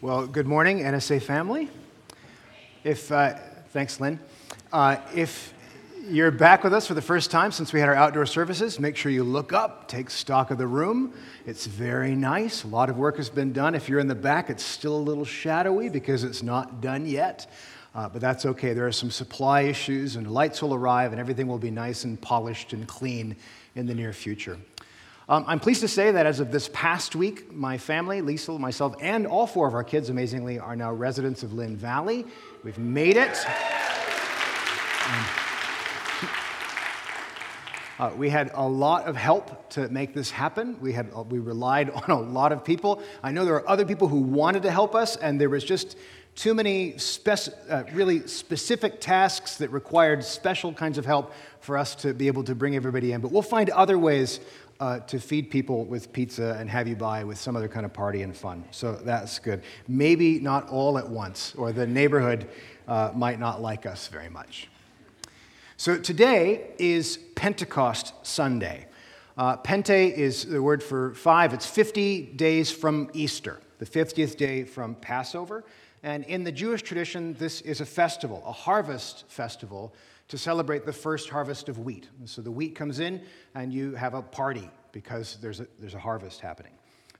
Well, good morning, NSA family. If, uh, thanks, Lynn. Uh, if you're back with us for the first time since we had our outdoor services, make sure you look up, take stock of the room. It's very nice. A lot of work has been done. If you're in the back, it's still a little shadowy because it's not done yet. Uh, but that's okay. There are some supply issues, and lights will arrive, and everything will be nice and polished and clean in the near future. Um, I'm pleased to say that as of this past week, my family, Lisa, myself, and all four of our kids, amazingly, are now residents of Lynn Valley. We've made it. Uh, we had a lot of help to make this happen. We, had, uh, we relied on a lot of people. I know there are other people who wanted to help us, and there was just too many spec- uh, really specific tasks that required special kinds of help for us to be able to bring everybody in. But we'll find other ways uh, to feed people with pizza and have you buy with some other kind of party and fun. So that's good. Maybe not all at once, or the neighborhood uh, might not like us very much. So today is Pentecost Sunday. Uh, Pente is the word for five. It's 50 days from Easter, the 50th day from Passover. And in the Jewish tradition, this is a festival, a harvest festival to celebrate the first harvest of wheat. So the wheat comes in, and you have a party because there's a, there's a harvest happening.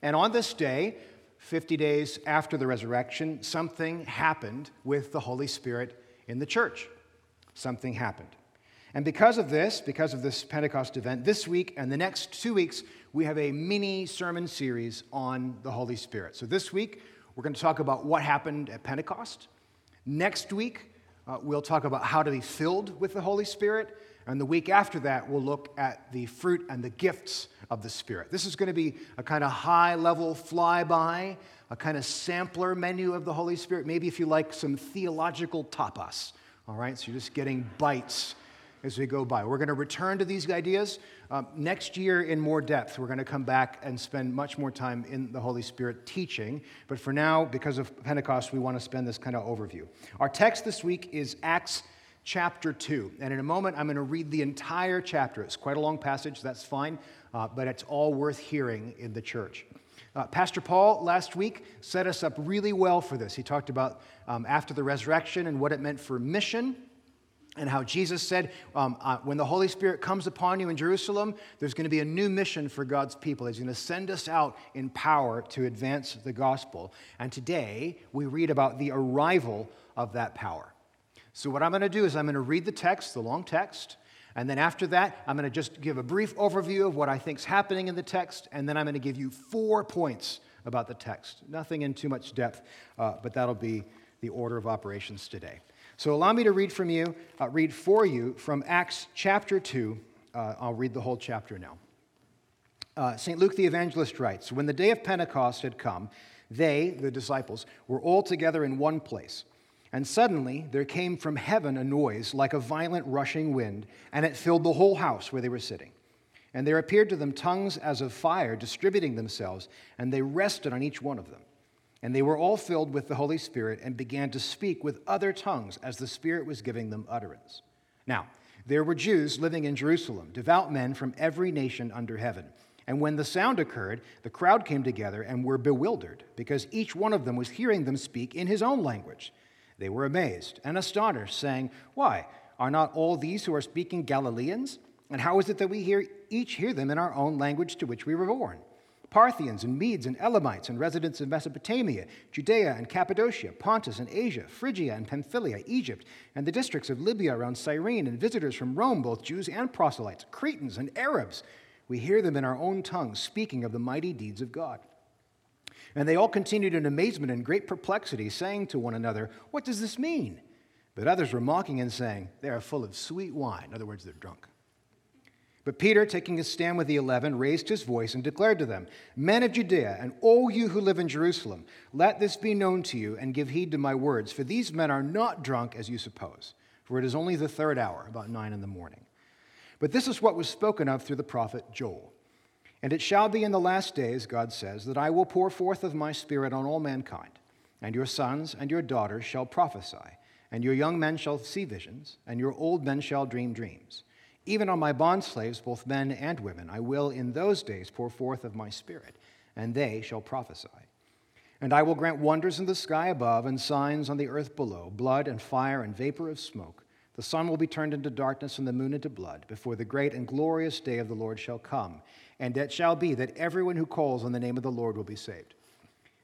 And on this day, 50 days after the resurrection, something happened with the Holy Spirit in the church. Something happened. And because of this, because of this Pentecost event, this week and the next two weeks, we have a mini sermon series on the Holy Spirit. So this week, we're going to talk about what happened at Pentecost. Next week, uh, we'll talk about how to be filled with the Holy Spirit. And the week after that, we'll look at the fruit and the gifts of the Spirit. This is going to be a kind of high level flyby, a kind of sampler menu of the Holy Spirit. Maybe if you like some theological tapas. All right, so you're just getting bites as we go by. We're going to return to these ideas um, next year in more depth. We're going to come back and spend much more time in the Holy Spirit teaching. But for now, because of Pentecost, we want to spend this kind of overview. Our text this week is Acts chapter 2. And in a moment, I'm going to read the entire chapter. It's quite a long passage, that's fine, uh, but it's all worth hearing in the church. Uh, Pastor Paul last week set us up really well for this. He talked about um, after the resurrection and what it meant for mission and how Jesus said, um, uh, when the Holy Spirit comes upon you in Jerusalem, there's going to be a new mission for God's people. He's going to send us out in power to advance the gospel. And today, we read about the arrival of that power. So, what I'm going to do is I'm going to read the text, the long text, and then after that, I'm going to just give a brief overview of what I think is happening in the text, and then I'm going to give you four points about the text. Nothing in too much depth, uh, but that'll be the order of operations today. So allow me to read from you, uh, read for you from Acts chapter 2. Uh, I'll read the whole chapter now. Uh, St. Luke the evangelist writes When the day of Pentecost had come, they, the disciples, were all together in one place. And suddenly there came from heaven a noise like a violent rushing wind, and it filled the whole house where they were sitting. And there appeared to them tongues as of fire distributing themselves, and they rested on each one of them. And they were all filled with the Holy Spirit and began to speak with other tongues as the Spirit was giving them utterance. Now, there were Jews living in Jerusalem, devout men from every nation under heaven. And when the sound occurred, the crowd came together and were bewildered, because each one of them was hearing them speak in his own language. They were amazed and astonished, saying, Why? Are not all these who are speaking Galileans? And how is it that we hear, each hear them in our own language to which we were born? Parthians and Medes and Elamites and residents of Mesopotamia, Judea and Cappadocia, Pontus and Asia, Phrygia and Pamphylia, Egypt, and the districts of Libya around Cyrene, and visitors from Rome, both Jews and proselytes, Cretans and Arabs. We hear them in our own tongues speaking of the mighty deeds of God. And they all continued in amazement and great perplexity, saying to one another, What does this mean? But others were mocking and saying, They are full of sweet wine. In other words, they're drunk. But Peter, taking his stand with the eleven, raised his voice and declared to them, Men of Judea, and all you who live in Jerusalem, let this be known to you, and give heed to my words, for these men are not drunk as you suppose, for it is only the third hour, about nine in the morning. But this is what was spoken of through the prophet Joel. And it shall be in the last days, God says, that I will pour forth of my spirit on all mankind, and your sons and your daughters shall prophesy, and your young men shall see visions, and your old men shall dream dreams. Even on my bondslaves, both men and women, I will in those days pour forth of my spirit, and they shall prophesy. And I will grant wonders in the sky above and signs on the earth below blood and fire and vapor of smoke. The sun will be turned into darkness and the moon into blood before the great and glorious day of the Lord shall come. And it shall be that everyone who calls on the name of the Lord will be saved.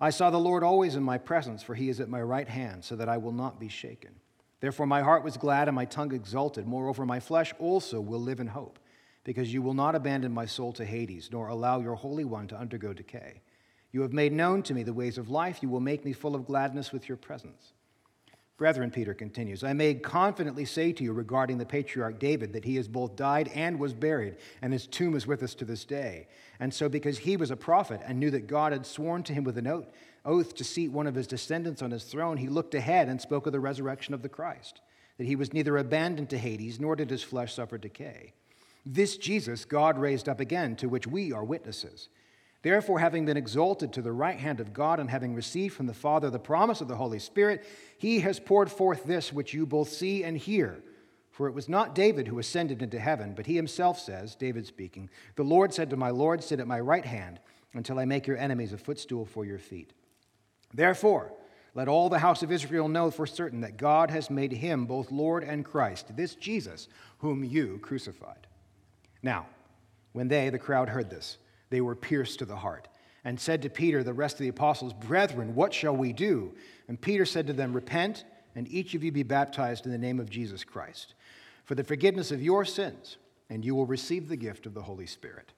I saw the Lord always in my presence, for he is at my right hand, so that I will not be shaken. Therefore my heart was glad and my tongue exulted. Moreover, my flesh also will live in hope because you will not abandon my soul to Hades, nor allow your Holy One to undergo decay. You have made known to me the ways of life. You will make me full of gladness with your presence. Brethren, Peter continues, I may confidently say to you regarding the patriarch David that he has both died and was buried, and his tomb is with us to this day. And so, because he was a prophet and knew that God had sworn to him with an oath, to seat one of his descendants on his throne, he looked ahead and spoke of the resurrection of the Christ, that he was neither abandoned to Hades, nor did his flesh suffer decay. This Jesus God raised up again, to which we are witnesses. Therefore, having been exalted to the right hand of God and having received from the Father the promise of the Holy Spirit, he has poured forth this which you both see and hear. For it was not David who ascended into heaven, but he himself says, David speaking, The Lord said to my Lord, Sit at my right hand until I make your enemies a footstool for your feet. Therefore, let all the house of Israel know for certain that God has made him both Lord and Christ, this Jesus, whom you crucified. Now, when they, the crowd, heard this, they were pierced to the heart and said to Peter, the rest of the apostles, Brethren, what shall we do? And Peter said to them, Repent, and each of you be baptized in the name of Jesus Christ for the forgiveness of your sins, and you will receive the gift of the Holy Spirit.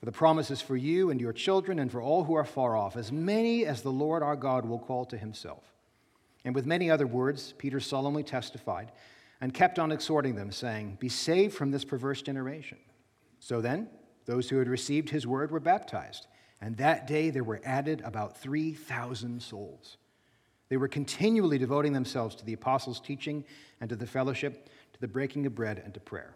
For the promise is for you and your children, and for all who are far off, as many as the Lord our God will call to himself. And with many other words, Peter solemnly testified and kept on exhorting them, saying, Be saved from this perverse generation. So then, those who had received his word were baptized, and that day there were added about 3,000 souls. They were continually devoting themselves to the apostles' teaching and to the fellowship, to the breaking of bread and to prayer.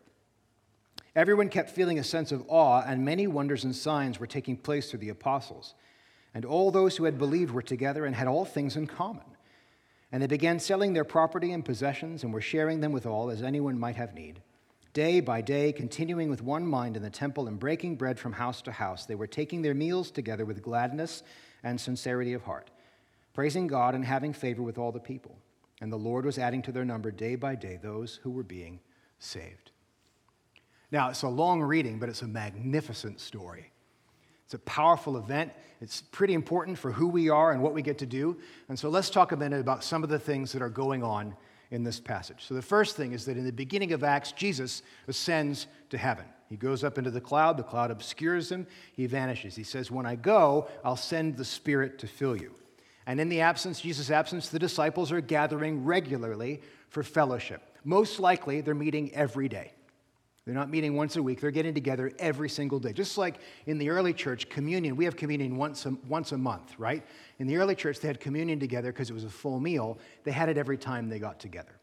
Everyone kept feeling a sense of awe, and many wonders and signs were taking place through the apostles. And all those who had believed were together and had all things in common. And they began selling their property and possessions and were sharing them with all as anyone might have need. Day by day, continuing with one mind in the temple and breaking bread from house to house, they were taking their meals together with gladness and sincerity of heart, praising God and having favor with all the people. And the Lord was adding to their number day by day those who were being saved. Now, it's a long reading, but it's a magnificent story. It's a powerful event. It's pretty important for who we are and what we get to do. And so let's talk a minute about some of the things that are going on in this passage. So, the first thing is that in the beginning of Acts, Jesus ascends to heaven. He goes up into the cloud, the cloud obscures him, he vanishes. He says, When I go, I'll send the Spirit to fill you. And in the absence, Jesus' absence, the disciples are gathering regularly for fellowship. Most likely, they're meeting every day. They're not meeting once a week, they're getting together every single day. Just like in the early church, communion, we have communion once a, once a month, right? In the early church, they had communion together because it was a full meal. They had it every time they got together.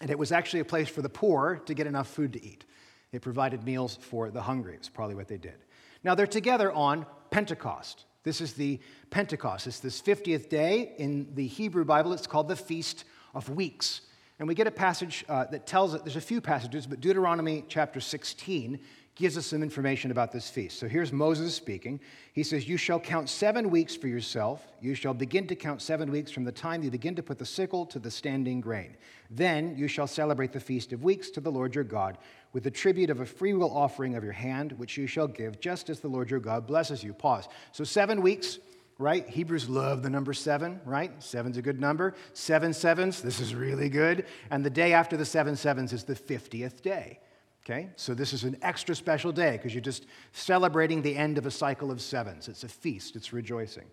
And it was actually a place for the poor to get enough food to eat. It provided meals for the hungry, it's probably what they did. Now they're together on Pentecost. This is the Pentecost. It's this 50th day. In the Hebrew Bible, it's called the Feast of Weeks. And we get a passage uh, that tells it, there's a few passages, but Deuteronomy chapter 16 gives us some information about this feast. So here's Moses speaking. He says, You shall count seven weeks for yourself. You shall begin to count seven weeks from the time you begin to put the sickle to the standing grain. Then you shall celebrate the feast of weeks to the Lord your God with the tribute of a freewill offering of your hand, which you shall give, just as the Lord your God blesses you. Pause. So seven weeks right? Hebrews love the number seven, right? Seven's a good number. Seven sevens, this is really good. And the day after the seven sevens is the 50th day. Okay? So this is an extra special day because you're just celebrating the end of a cycle of sevens. It's a feast, it's rejoicing.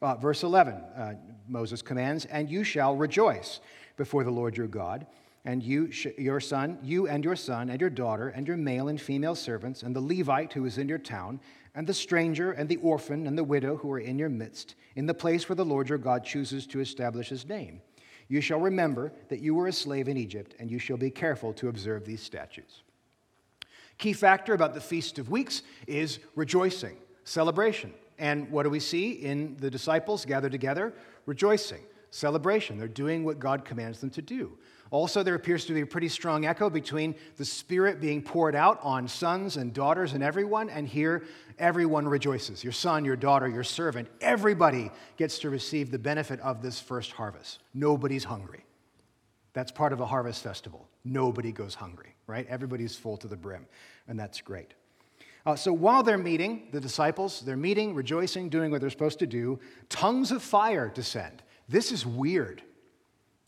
Uh, verse 11, uh, Moses commands, And you shall rejoice before the Lord your God and you, your son, you and your son and your daughter and your male and female servants and the Levite who is in your town and the stranger and the orphan and the widow who are in your midst, in the place where the Lord your God chooses to establish his name. You shall remember that you were a slave in Egypt, and you shall be careful to observe these statutes. Key factor about the Feast of Weeks is rejoicing, celebration. And what do we see in the disciples gathered together? Rejoicing, celebration. They're doing what God commands them to do. Also, there appears to be a pretty strong echo between the Spirit being poured out on sons and daughters and everyone, and here everyone rejoices. Your son, your daughter, your servant, everybody gets to receive the benefit of this first harvest. Nobody's hungry. That's part of a harvest festival. Nobody goes hungry, right? Everybody's full to the brim, and that's great. Uh, so while they're meeting, the disciples, they're meeting, rejoicing, doing what they're supposed to do, tongues of fire descend. This is weird.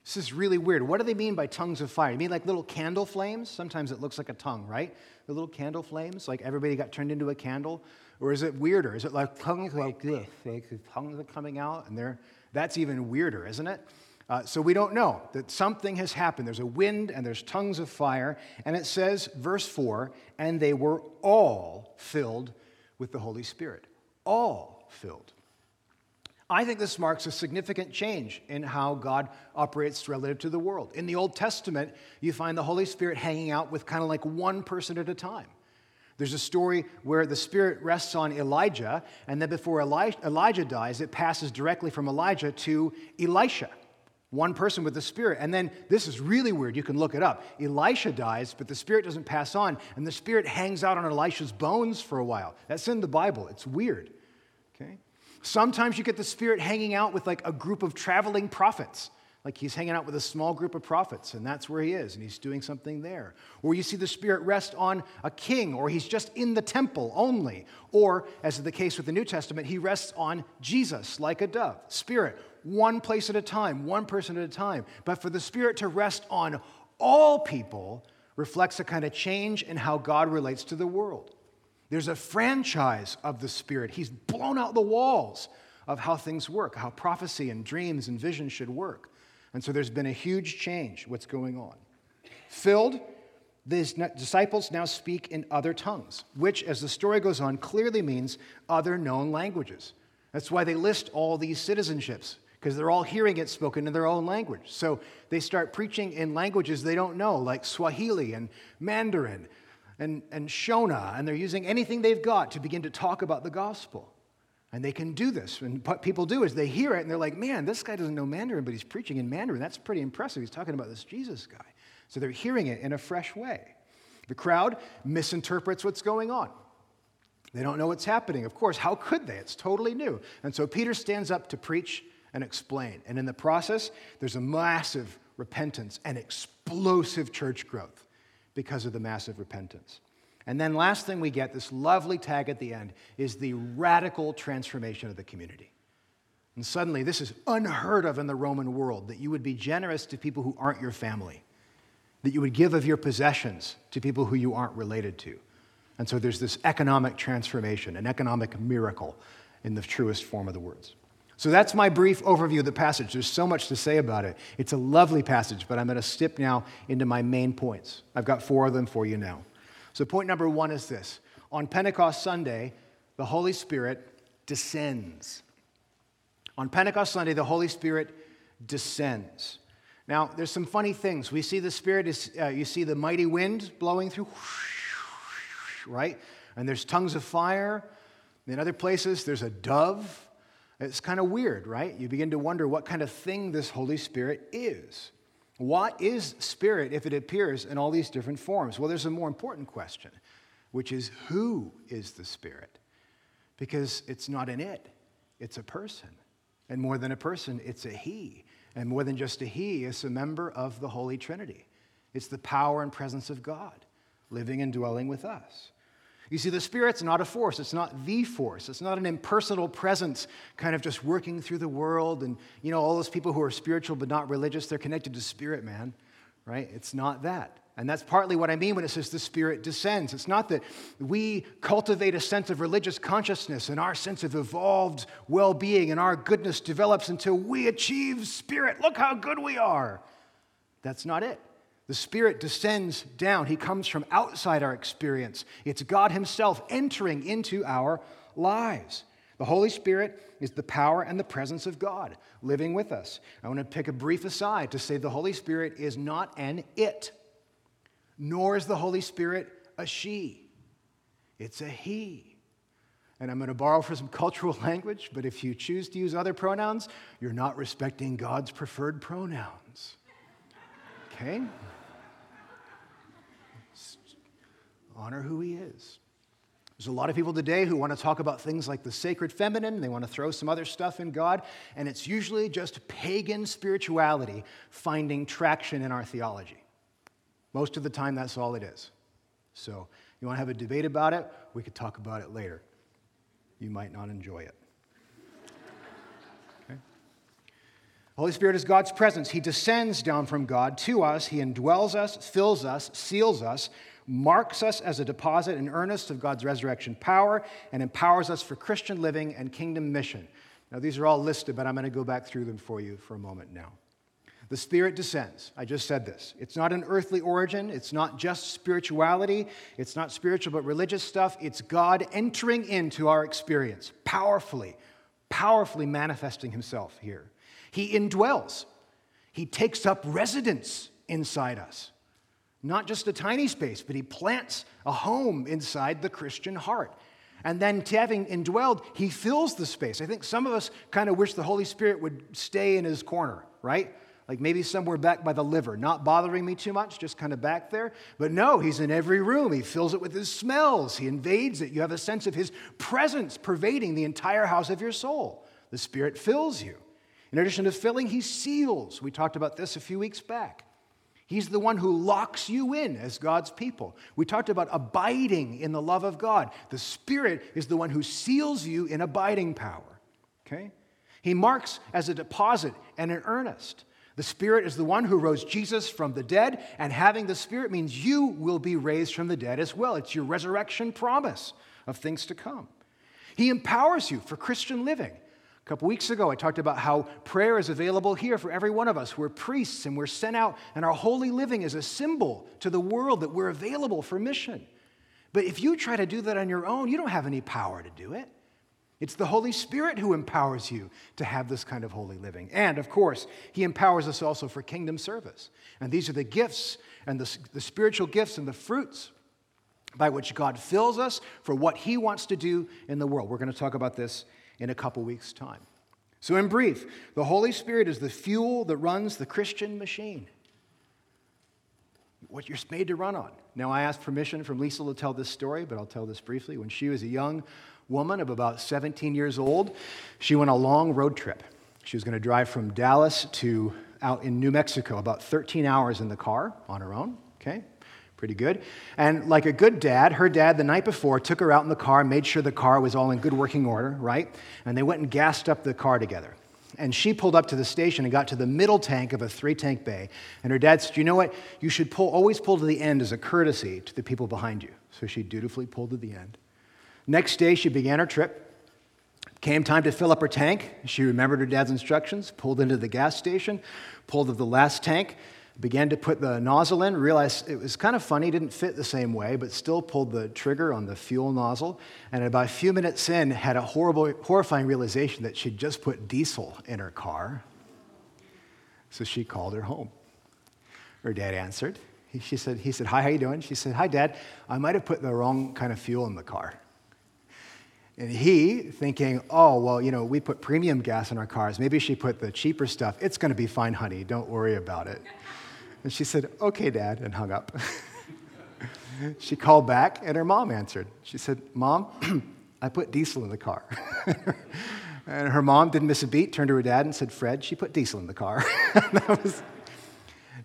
This is really weird. What do they mean by tongues of fire? You mean like little candle flames? Sometimes it looks like a tongue, right? The little candle flames, like everybody got turned into a candle? Or is it weirder? Is it like tongues like this? Like tongues are coming out and they're, that's even weirder, isn't it? Uh, so we don't know that something has happened. There's a wind and there's tongues of fire. And it says, verse 4, and they were all filled with the Holy Spirit. All filled. I think this marks a significant change in how God operates relative to the world. In the Old Testament, you find the Holy Spirit hanging out with kind of like one person at a time. There's a story where the Spirit rests on Elijah, and then before Elijah dies, it passes directly from Elijah to Elisha, one person with the Spirit. And then this is really weird. You can look it up. Elisha dies, but the Spirit doesn't pass on, and the Spirit hangs out on Elisha's bones for a while. That's in the Bible. It's weird. Okay? Sometimes you get the Spirit hanging out with like a group of traveling prophets. Like he's hanging out with a small group of prophets, and that's where he is, and he's doing something there. Or you see the Spirit rest on a king, or he's just in the temple only. Or, as is the case with the New Testament, he rests on Jesus like a dove. Spirit, one place at a time, one person at a time. But for the Spirit to rest on all people reflects a kind of change in how God relates to the world. There's a franchise of the Spirit. He's blown out the walls of how things work, how prophecy and dreams and vision should work. And so there's been a huge change, what's going on. Filled, these disciples now speak in other tongues, which, as the story goes on, clearly means other known languages. That's why they list all these citizenships, because they're all hearing it spoken in their own language. So they start preaching in languages they don't know, like Swahili and Mandarin and, and Shona, and they're using anything they've got to begin to talk about the gospel. And they can do this. And what people do is they hear it and they're like, man, this guy doesn't know Mandarin, but he's preaching in Mandarin. That's pretty impressive. He's talking about this Jesus guy. So they're hearing it in a fresh way. The crowd misinterprets what's going on. They don't know what's happening. Of course, how could they? It's totally new. And so Peter stands up to preach and explain. And in the process, there's a massive repentance and explosive church growth because of the massive repentance. And then, last thing we get, this lovely tag at the end, is the radical transformation of the community. And suddenly, this is unheard of in the Roman world that you would be generous to people who aren't your family, that you would give of your possessions to people who you aren't related to. And so, there's this economic transformation, an economic miracle in the truest form of the words. So that's my brief overview of the passage. There's so much to say about it. It's a lovely passage, but I'm going to skip now into my main points. I've got four of them for you now. So, point number one is this On Pentecost Sunday, the Holy Spirit descends. On Pentecost Sunday, the Holy Spirit descends. Now, there's some funny things. We see the Spirit, is, uh, you see the mighty wind blowing through, right? And there's tongues of fire. In other places, there's a dove it's kind of weird, right? You begin to wonder what kind of thing this Holy Spirit is. What is Spirit if it appears in all these different forms? Well, there's a more important question, which is who is the Spirit? Because it's not an it, it's a person. And more than a person, it's a he. And more than just a he, it's a member of the Holy Trinity. It's the power and presence of God living and dwelling with us. You see, the Spirit's not a force. It's not the force. It's not an impersonal presence kind of just working through the world. And, you know, all those people who are spiritual but not religious, they're connected to Spirit, man, right? It's not that. And that's partly what I mean when it says the Spirit descends. It's not that we cultivate a sense of religious consciousness and our sense of evolved well being and our goodness develops until we achieve Spirit. Look how good we are. That's not it. The Spirit descends down. He comes from outside our experience. It's God Himself entering into our lives. The Holy Spirit is the power and the presence of God living with us. I want to pick a brief aside to say the Holy Spirit is not an it, nor is the Holy Spirit a she. It's a he. And I'm going to borrow for some cultural language, but if you choose to use other pronouns, you're not respecting God's preferred pronouns. Okay? Honor who he is. There's a lot of people today who want to talk about things like the sacred feminine. They want to throw some other stuff in God, and it's usually just pagan spirituality finding traction in our theology. Most of the time, that's all it is. So, you want to have a debate about it? We could talk about it later. You might not enjoy it. Okay? Holy Spirit is God's presence. He descends down from God to us, He indwells us, fills us, seals us, marks us as a deposit and earnest of God's resurrection power, and empowers us for Christian living and kingdom mission. Now, these are all listed, but I'm going to go back through them for you for a moment now. The Spirit descends. I just said this. It's not an earthly origin. It's not just spirituality. It's not spiritual but religious stuff. It's God entering into our experience, powerfully, powerfully manifesting Himself here. He indwells, He takes up residence inside us. Not just a tiny space, but he plants a home inside the Christian heart. And then, having indwelled, he fills the space. I think some of us kind of wish the Holy Spirit would stay in his corner, right? Like maybe somewhere back by the liver, not bothering me too much, just kind of back there. But no, he's in every room. He fills it with his smells, he invades it. You have a sense of his presence pervading the entire house of your soul. The Spirit fills you. In addition to filling, he seals. We talked about this a few weeks back. He's the one who locks you in as God's people. We talked about abiding in the love of God. The Spirit is the one who seals you in abiding power. Okay? He marks as a deposit and an earnest. The Spirit is the one who rose Jesus from the dead, and having the Spirit means you will be raised from the dead as well. It's your resurrection promise of things to come. He empowers you for Christian living. A couple weeks ago, I talked about how prayer is available here for every one of us. We're priests and we're sent out, and our holy living is a symbol to the world that we're available for mission. But if you try to do that on your own, you don't have any power to do it. It's the Holy Spirit who empowers you to have this kind of holy living. And of course, He empowers us also for kingdom service. And these are the gifts and the, the spiritual gifts and the fruits by which God fills us for what He wants to do in the world. We're going to talk about this in a couple weeks' time. So, in brief, the Holy Spirit is the fuel that runs the Christian machine. What you're made to run on. Now, I asked permission from Lisa to tell this story, but I'll tell this briefly. When she was a young woman of about 17 years old, she went a long road trip. She was going to drive from Dallas to out in New Mexico, about 13 hours in the car on her own, okay? Pretty good. And like a good dad, her dad the night before took her out in the car, made sure the car was all in good working order, right? And they went and gassed up the car together. And she pulled up to the station and got to the middle tank of a three tank bay. And her dad said, You know what? You should pull, always pull to the end as a courtesy to the people behind you. So she dutifully pulled to the end. Next day, she began her trip. Came time to fill up her tank. She remembered her dad's instructions, pulled into the gas station, pulled to the last tank, began to put the nozzle in, realized it was kind of funny, didn't fit the same way, but still pulled the trigger on the fuel nozzle. And about a few minutes in, had a horrible, horrifying realization that she'd just put diesel in her car. So she called her home. Her dad answered. He, she said, he said, Hi, how you doing? She said, Hi, Dad. I might have put the wrong kind of fuel in the car. And he, thinking, oh, well, you know, we put premium gas in our cars. Maybe she put the cheaper stuff. It's going to be fine, honey. Don't worry about it. And she said, Okay, Dad, and hung up. she called back, and her mom answered. She said, Mom, I put diesel in the car. and her mom didn't miss a beat, turned to her dad and said, Fred, she put diesel in the car. was...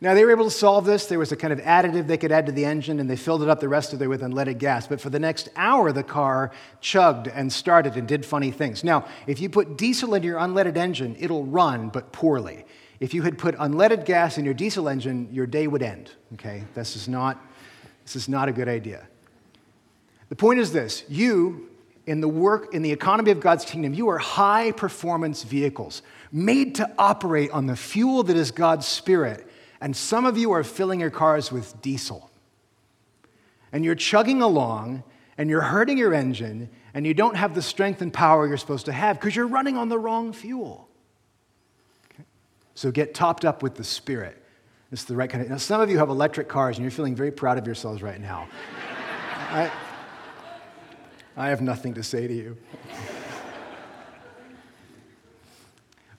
Now, they were able to solve this. There was a kind of additive they could add to the engine, and they filled it up the rest of way with unleaded gas. But for the next hour, the car chugged and started and did funny things. Now, if you put diesel in your unleaded engine, it'll run, but poorly if you had put unleaded gas in your diesel engine, your day would end. Okay? This is not, this is not a good idea. The point is this you, in the work, in the economy of God's kingdom, you are high performance vehicles made to operate on the fuel that is God's Spirit And some of you are filling your cars with diesel. And you're chugging along and you're hurting your engine and you don't have the strength and power you're supposed to have because you're running on the wrong fuel. So get topped up with the Spirit. It's the right kind of. Now, some of you have electric cars and you're feeling very proud of yourselves right now. I, I have nothing to say to you.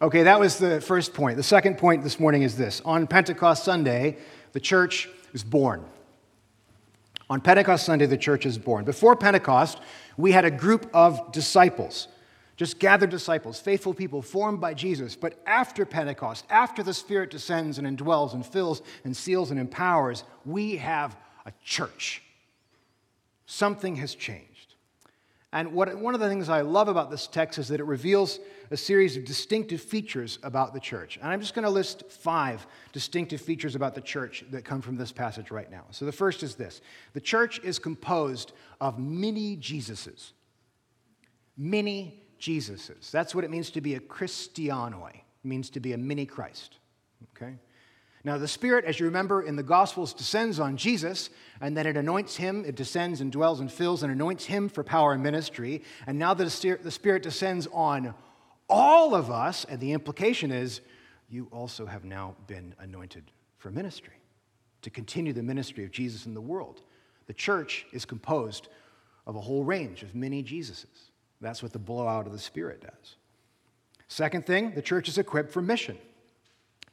Okay, that was the first point. The second point this morning is this On Pentecost Sunday, the church is born. On Pentecost Sunday, the church is born. Before Pentecost, we had a group of disciples, just gathered disciples, faithful people formed by Jesus. But after Pentecost, after the Spirit descends and indwells and fills and seals and empowers, we have a church. Something has changed. And what, one of the things I love about this text is that it reveals a series of distinctive features about the church. And I'm just going to list five distinctive features about the church that come from this passage right now. So the first is this the church is composed of mini Jesuses. Mini Jesuses. That's what it means to be a Christianoi, it means to be a mini Christ. Okay? Now, the Spirit, as you remember in the Gospels, descends on Jesus, and then it anoints him, it descends and dwells and fills and anoints him for power and ministry. And now the Spirit descends on all of us, and the implication is you also have now been anointed for ministry, to continue the ministry of Jesus in the world. The church is composed of a whole range of many Jesuses. That's what the blowout of the Spirit does. Second thing, the church is equipped for mission.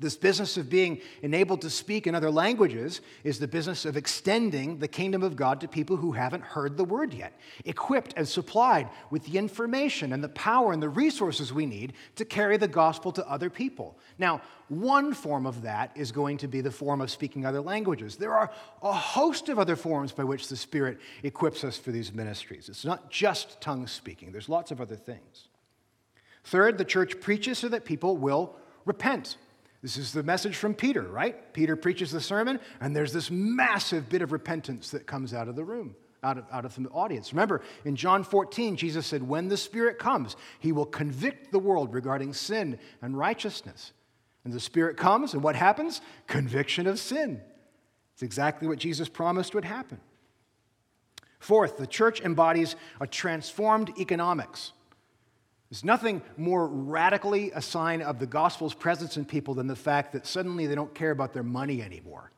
This business of being enabled to speak in other languages is the business of extending the kingdom of God to people who haven't heard the word yet, equipped and supplied with the information and the power and the resources we need to carry the gospel to other people. Now, one form of that is going to be the form of speaking other languages. There are a host of other forms by which the Spirit equips us for these ministries. It's not just tongue speaking, there's lots of other things. Third, the church preaches so that people will repent. This is the message from Peter, right? Peter preaches the sermon, and there's this massive bit of repentance that comes out of the room, out of, out of the audience. Remember, in John 14, Jesus said, When the Spirit comes, he will convict the world regarding sin and righteousness. And the Spirit comes, and what happens? Conviction of sin. It's exactly what Jesus promised would happen. Fourth, the church embodies a transformed economics. There's nothing more radically a sign of the gospel's presence in people than the fact that suddenly they don't care about their money anymore.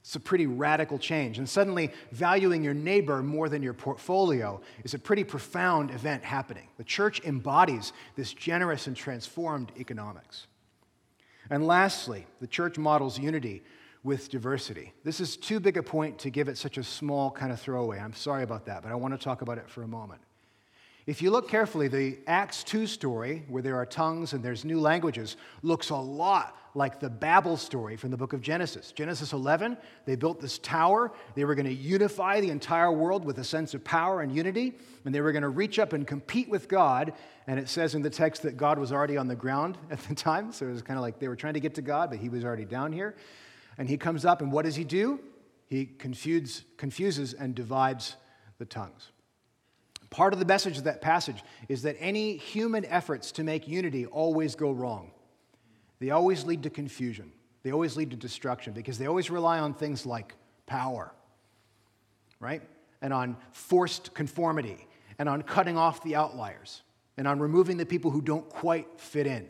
It's a pretty radical change. And suddenly, valuing your neighbor more than your portfolio is a pretty profound event happening. The church embodies this generous and transformed economics. And lastly, the church models unity with diversity. This is too big a point to give it such a small kind of throwaway. I'm sorry about that, but I want to talk about it for a moment. If you look carefully, the Acts 2 story, where there are tongues and there's new languages, looks a lot like the Babel story from the book of Genesis. Genesis 11, they built this tower. They were going to unify the entire world with a sense of power and unity, and they were going to reach up and compete with God. And it says in the text that God was already on the ground at the time, so it was kind of like they were trying to get to God, but he was already down here. And he comes up, and what does he do? He confuse, confuses and divides the tongues. Part of the message of that passage is that any human efforts to make unity always go wrong. They always lead to confusion. They always lead to destruction because they always rely on things like power, right? And on forced conformity, and on cutting off the outliers, and on removing the people who don't quite fit in.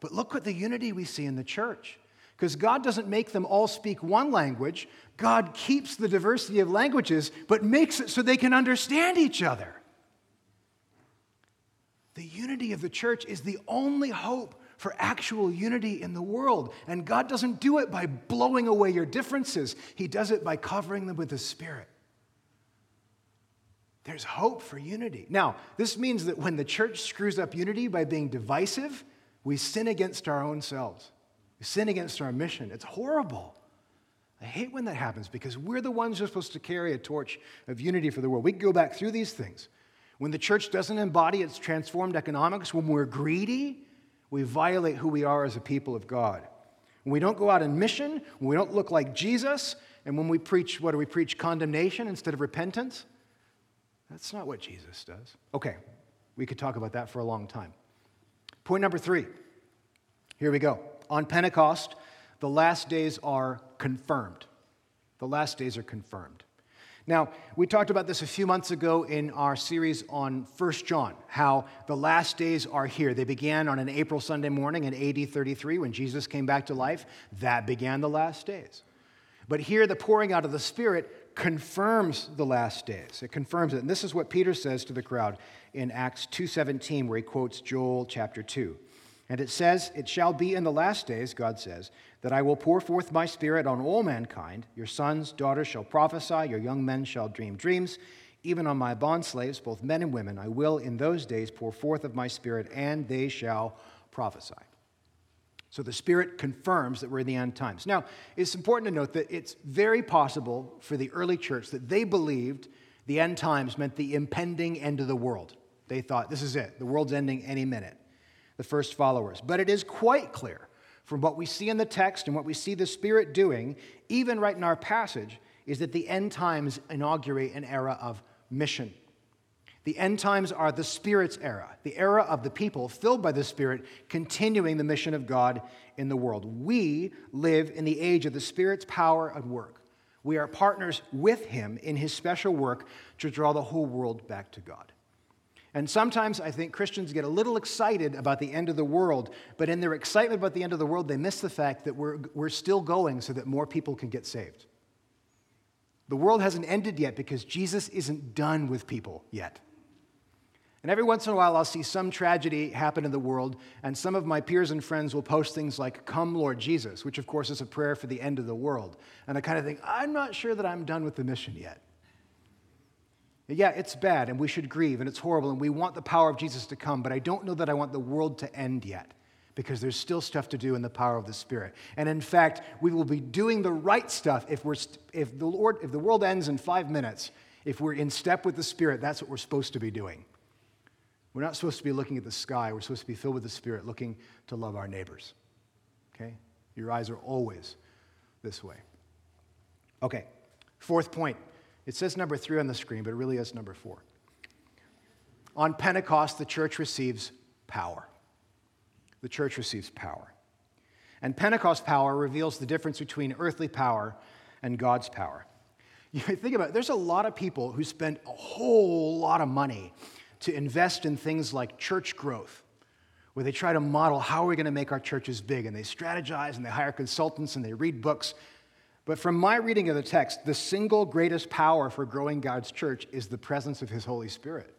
But look at the unity we see in the church. Because God doesn't make them all speak one language, God keeps the diversity of languages, but makes it so they can understand each other. The unity of the church is the only hope for actual unity in the world. And God doesn't do it by blowing away your differences, He does it by covering them with His Spirit. There's hope for unity. Now, this means that when the church screws up unity by being divisive, we sin against our own selves. We sin against our mission. It's horrible. I hate when that happens because we're the ones who are supposed to carry a torch of unity for the world. We go back through these things. When the church doesn't embody its transformed economics, when we're greedy, we violate who we are as a people of God. When we don't go out in mission, when we don't look like Jesus, and when we preach, what do we preach? Condemnation instead of repentance? That's not what Jesus does. Okay, we could talk about that for a long time. Point number three. Here we go. On Pentecost, the last days are confirmed. The last days are confirmed. Now, we talked about this a few months ago in our series on 1 John, how the last days are here. They began on an April Sunday morning in AD 33 when Jesus came back to life. That began the last days. But here, the pouring out of the Spirit confirms the last days. It confirms it. And this is what Peter says to the crowd in Acts 2:17 where he quotes Joel chapter 2. And it says, It shall be in the last days, God says, that I will pour forth my spirit on all mankind. Your sons, daughters shall prophesy, your young men shall dream dreams. Even on my bondslaves, both men and women, I will in those days pour forth of my spirit, and they shall prophesy. So the Spirit confirms that we're in the end times. Now, it's important to note that it's very possible for the early church that they believed the end times meant the impending end of the world. They thought, this is it, the world's ending any minute, the first followers. But it is quite clear from what we see in the text and what we see the Spirit doing, even right in our passage, is that the end times inaugurate an era of mission. The end times are the Spirit's era, the era of the people filled by the Spirit, continuing the mission of God in the world. We live in the age of the Spirit's power and work. We are partners with Him in His special work to draw the whole world back to God. And sometimes I think Christians get a little excited about the end of the world, but in their excitement about the end of the world, they miss the fact that we're, we're still going so that more people can get saved. The world hasn't ended yet because Jesus isn't done with people yet. And every once in a while, I'll see some tragedy happen in the world, and some of my peers and friends will post things like, Come, Lord Jesus, which of course is a prayer for the end of the world. And I kind of think, I'm not sure that I'm done with the mission yet. Yeah, it's bad and we should grieve and it's horrible and we want the power of Jesus to come, but I don't know that I want the world to end yet because there's still stuff to do in the power of the Spirit. And in fact, we will be doing the right stuff if, we're, if, the, Lord, if the world ends in five minutes, if we're in step with the Spirit, that's what we're supposed to be doing. We're not supposed to be looking at the sky, we're supposed to be filled with the Spirit, looking to love our neighbors. Okay? Your eyes are always this way. Okay, fourth point it says number three on the screen, but it really is number four. On Pentecost, the church receives power. The church receives power. And Pentecost power reveals the difference between earthly power and God's power. You think about it, there's a lot of people who spend a whole lot of money to invest in things like church growth, where they try to model how are we going to make our churches big, and they strategize and they hire consultants and they read books but from my reading of the text, the single greatest power for growing God's church is the presence of His Holy Spirit.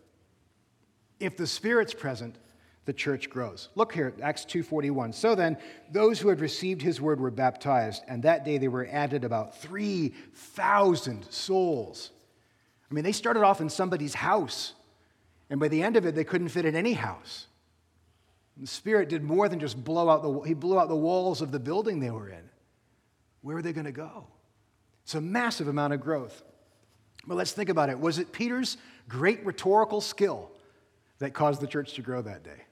If the Spirit's present, the church grows. Look here, Acts 2:41. So then, those who had received his word were baptized, and that day they were added about 3,000 souls. I mean, they started off in somebody's house, and by the end of it, they couldn't fit in any house. the Spirit did more than just blow out the he blew out the walls of the building they were in. Where are they going to go? It's a massive amount of growth. But let's think about it. Was it Peter's great rhetorical skill that caused the church to grow that day?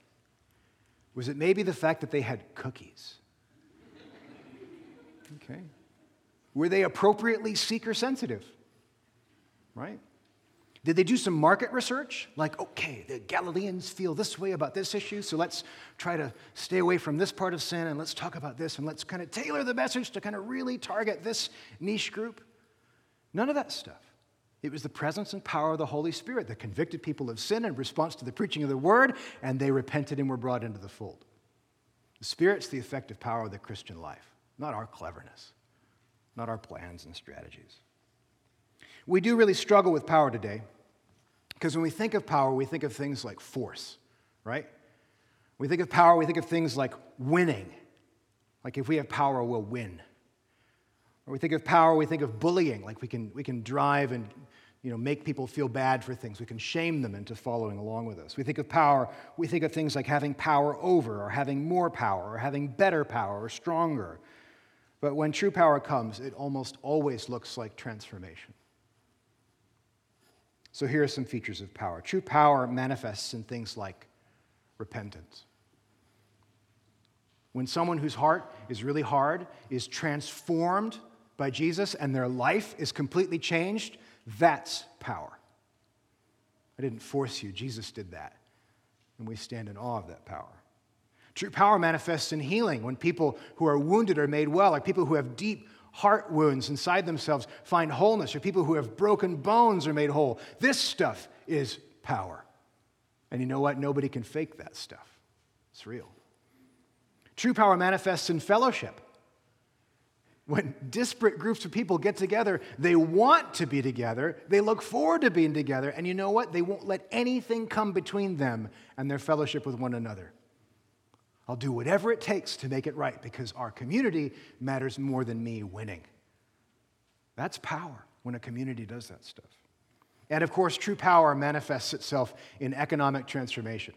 Was it maybe the fact that they had cookies? Okay. Were they appropriately seeker sensitive? Right? Did they do some market research? Like, okay, the Galileans feel this way about this issue, so let's try to stay away from this part of sin and let's talk about this and let's kind of tailor the message to kind of really target this niche group? None of that stuff. It was the presence and power of the Holy Spirit that convicted people of sin in response to the preaching of the word, and they repented and were brought into the fold. The Spirit's the effective power of the Christian life, not our cleverness, not our plans and strategies. We do really struggle with power today because when we think of power, we think of things like force, right? We think of power, we think of things like winning. Like if we have power, we'll win. Or we think of power, we think of bullying, like we can, we can drive and you know, make people feel bad for things. We can shame them into following along with us. We think of power, we think of things like having power over, or having more power, or having better power, or stronger. But when true power comes, it almost always looks like transformation. So here are some features of power. True power manifests in things like repentance. When someone whose heart is really hard is transformed by Jesus and their life is completely changed, that's power. I didn't force you, Jesus did that. And we stand in awe of that power. True power manifests in healing when people who are wounded are made well, or people who have deep heart wounds inside themselves find wholeness, or people who have broken bones are made whole. This stuff is power. And you know what? Nobody can fake that stuff, it's real. True power manifests in fellowship. When disparate groups of people get together, they want to be together, they look forward to being together, and you know what? They won't let anything come between them and their fellowship with one another. I'll do whatever it takes to make it right because our community matters more than me winning. That's power when a community does that stuff. And of course, true power manifests itself in economic transformation.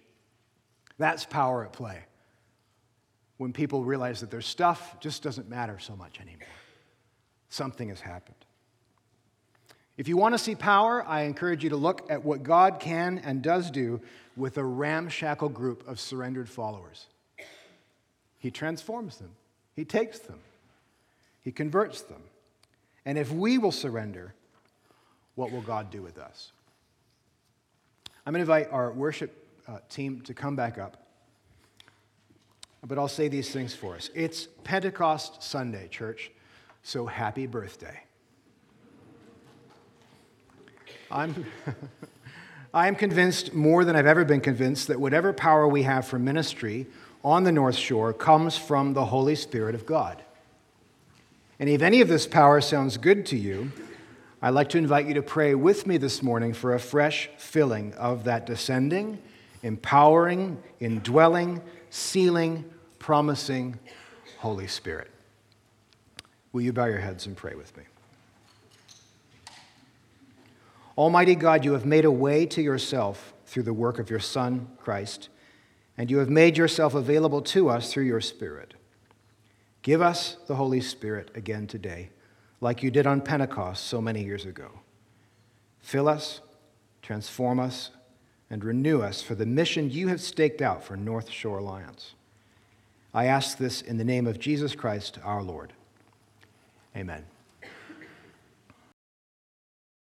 That's power at play when people realize that their stuff just doesn't matter so much anymore. Something has happened. If you want to see power, I encourage you to look at what God can and does do with a ramshackle group of surrendered followers. He transforms them, He takes them, He converts them. And if we will surrender, what will God do with us? I'm going to invite our worship uh, team to come back up. But I'll say these things for us. It's Pentecost Sunday, church, so happy birthday. I'm, I am convinced more than I've ever been convinced that whatever power we have for ministry on the North Shore comes from the Holy Spirit of God. And if any of this power sounds good to you, I'd like to invite you to pray with me this morning for a fresh filling of that descending, empowering, indwelling, sealing, promising Holy Spirit. Will you bow your heads and pray with me? Almighty God, you have made a way to yourself through the work of your Son, Christ, and you have made yourself available to us through your Spirit. Give us the Holy Spirit again today, like you did on Pentecost so many years ago. Fill us, transform us, and renew us for the mission you have staked out for North Shore Alliance. I ask this in the name of Jesus Christ our Lord. Amen.